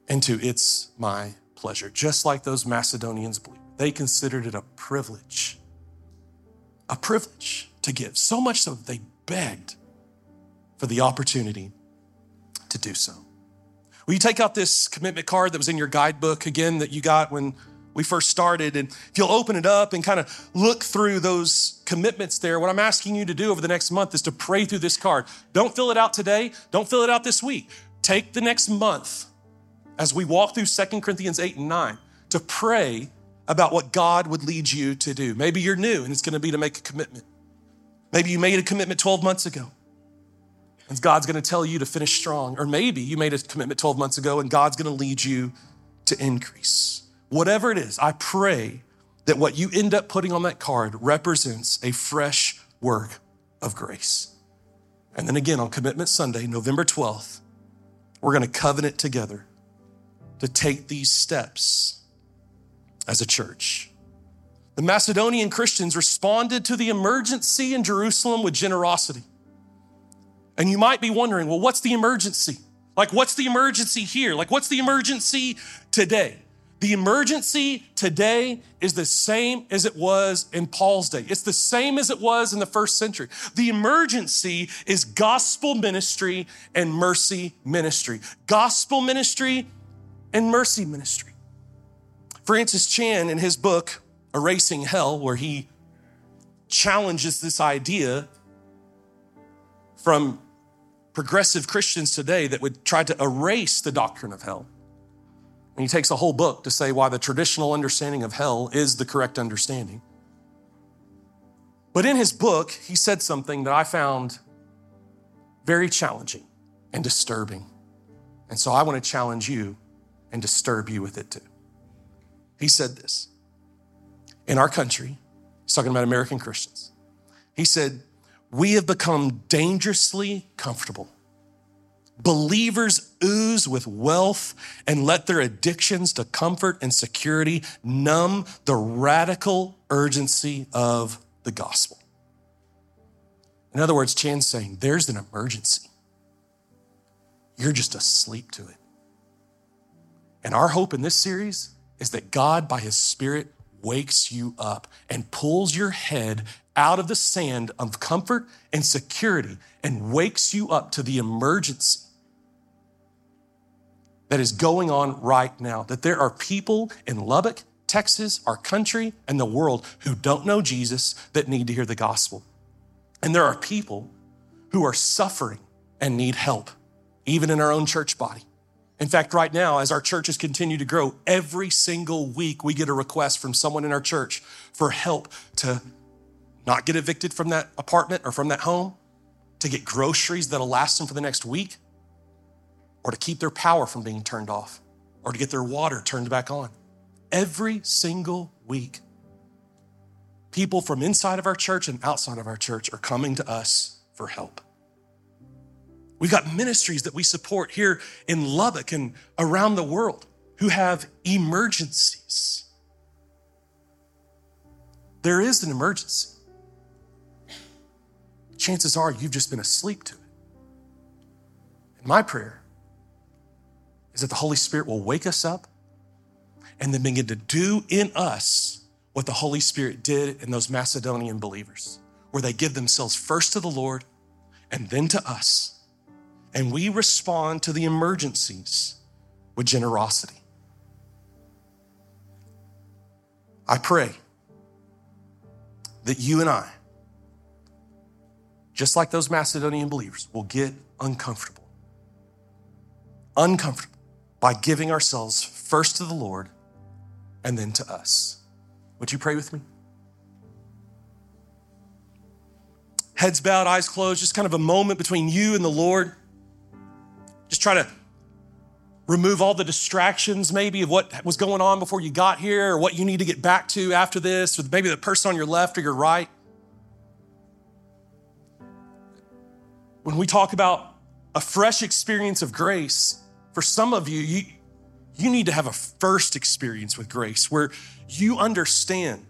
into it's my pleasure, just like those Macedonians believed. They considered it a privilege, a privilege to give, so much so that they begged for the opportunity to do so. Will you take out this commitment card that was in your guidebook again that you got when we first started. And if you'll open it up and kind of look through those commitments there, what I'm asking you to do over the next month is to pray through this card. Don't fill it out today, don't fill it out this week. Take the next month as we walk through Second Corinthians 8 and 9 to pray about what God would lead you to do. Maybe you're new and it's going to be to make a commitment. Maybe you made a commitment 12 months ago and God's going to tell you to finish strong. Or maybe you made a commitment 12 months ago and God's going to lead you to increase. Whatever it is, I pray that what you end up putting on that card represents a fresh work of grace. And then again on Commitment Sunday, November 12th, we're going to covenant together to take these steps as a church. The Macedonian Christians responded to the emergency in Jerusalem with generosity. And you might be wondering, well, what's the emergency? Like, what's the emergency here? Like, what's the emergency today? The emergency today is the same as it was in Paul's day. It's the same as it was in the first century. The emergency is gospel ministry and mercy ministry. Gospel ministry and mercy ministry. Francis Chan, in his book, Erasing Hell, where he challenges this idea from progressive Christians today that would try to erase the doctrine of hell and he takes a whole book to say why the traditional understanding of hell is the correct understanding. But in his book, he said something that I found very challenging and disturbing. And so I want to challenge you and disturb you with it too. He said this In our country, he's talking about American Christians, he said, We have become dangerously comfortable Believers ooze with wealth and let their addictions to comfort and security numb the radical urgency of the gospel. In other words, Chan's saying there's an emergency. You're just asleep to it. And our hope in this series is that God, by His Spirit, wakes you up and pulls your head out of the sand of comfort and security and wakes you up to the emergency that is going on right now. That there are people in Lubbock, Texas, our country, and the world who don't know Jesus that need to hear the gospel. And there are people who are suffering and need help, even in our own church body. In fact, right now, as our churches continue to grow, every single week we get a request from someone in our church for help to not get evicted from that apartment or from that home, to get groceries that'll last them for the next week, or to keep their power from being turned off, or to get their water turned back on. Every single week, people from inside of our church and outside of our church are coming to us for help. We've got ministries that we support here in Lubbock and around the world who have emergencies. There is an emergency. Chances are you've just been asleep to it. And my prayer is that the Holy Spirit will wake us up and then begin to do in us what the Holy Spirit did in those Macedonian believers, where they give themselves first to the Lord and then to us and we respond to the emergencies with generosity. I pray that you and I, just like those Macedonian believers, will get uncomfortable. Uncomfortable by giving ourselves first to the Lord and then to us. Would you pray with me? Heads bowed, eyes closed, just kind of a moment between you and the Lord. Try to remove all the distractions, maybe, of what was going on before you got here, or what you need to get back to after this, or maybe the person on your left or your right. When we talk about a fresh experience of grace, for some of you, you, you need to have a first experience with grace where you understand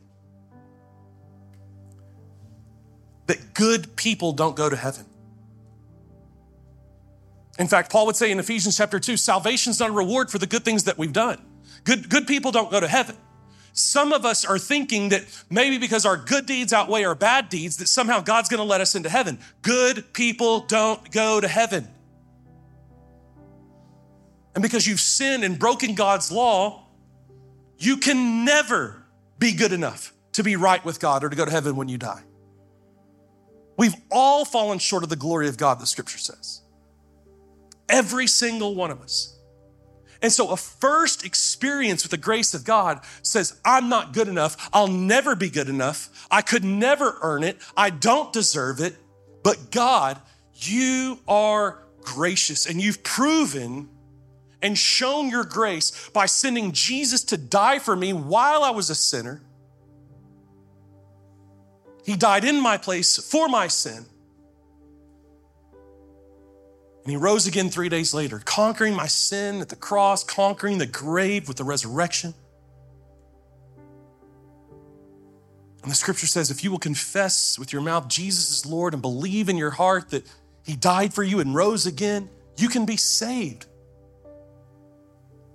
that good people don't go to heaven. In fact, Paul would say in Ephesians chapter 2 salvation's not a reward for the good things that we've done. Good, good people don't go to heaven. Some of us are thinking that maybe because our good deeds outweigh our bad deeds, that somehow God's gonna let us into heaven. Good people don't go to heaven. And because you've sinned and broken God's law, you can never be good enough to be right with God or to go to heaven when you die. We've all fallen short of the glory of God, the scripture says. Every single one of us. And so, a first experience with the grace of God says, I'm not good enough. I'll never be good enough. I could never earn it. I don't deserve it. But God, you are gracious and you've proven and shown your grace by sending Jesus to die for me while I was a sinner. He died in my place for my sin. And he rose again three days later, conquering my sin at the cross, conquering the grave with the resurrection. And the scripture says if you will confess with your mouth Jesus is Lord and believe in your heart that he died for you and rose again, you can be saved.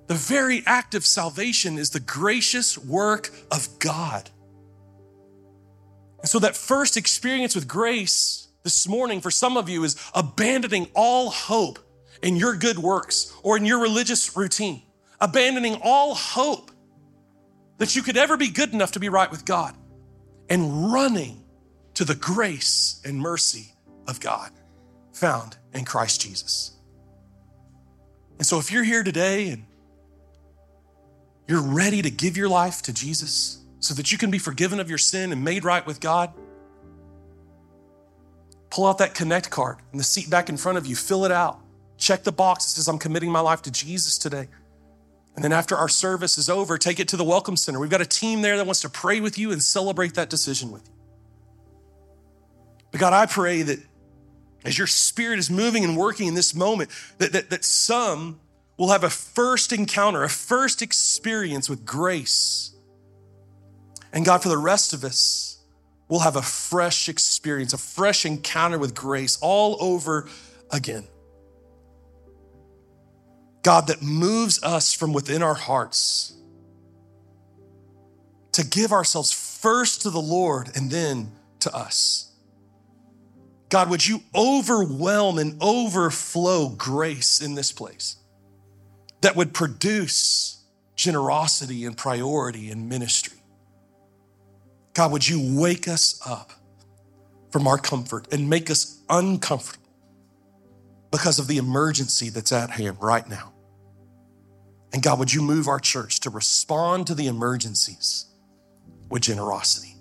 The very act of salvation is the gracious work of God. And so that first experience with grace this morning for some of you is abandoning all hope in your good works or in your religious routine, abandoning all hope that you could ever be good enough to be right with God, and running to the grace and mercy of God found in Christ Jesus. And so, if you're here today and you're ready to give your life to Jesus so that you can be forgiven of your sin and made right with God, Pull out that connect card in the seat back in front of you, fill it out. Check the box that says, I'm committing my life to Jesus today. And then after our service is over, take it to the Welcome Center. We've got a team there that wants to pray with you and celebrate that decision with you. But God, I pray that as your spirit is moving and working in this moment, that, that, that some will have a first encounter, a first experience with grace. And God, for the rest of us, we'll have a fresh experience, a fresh encounter with grace all over again. God, that moves us from within our hearts to give ourselves first to the Lord and then to us. God, would you overwhelm and overflow grace in this place that would produce generosity and priority and ministry? God, would you wake us up from our comfort and make us uncomfortable because of the emergency that's at hand right now? And God, would you move our church to respond to the emergencies with generosity?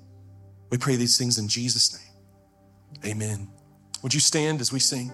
We pray these things in Jesus' name. Amen. Would you stand as we sing?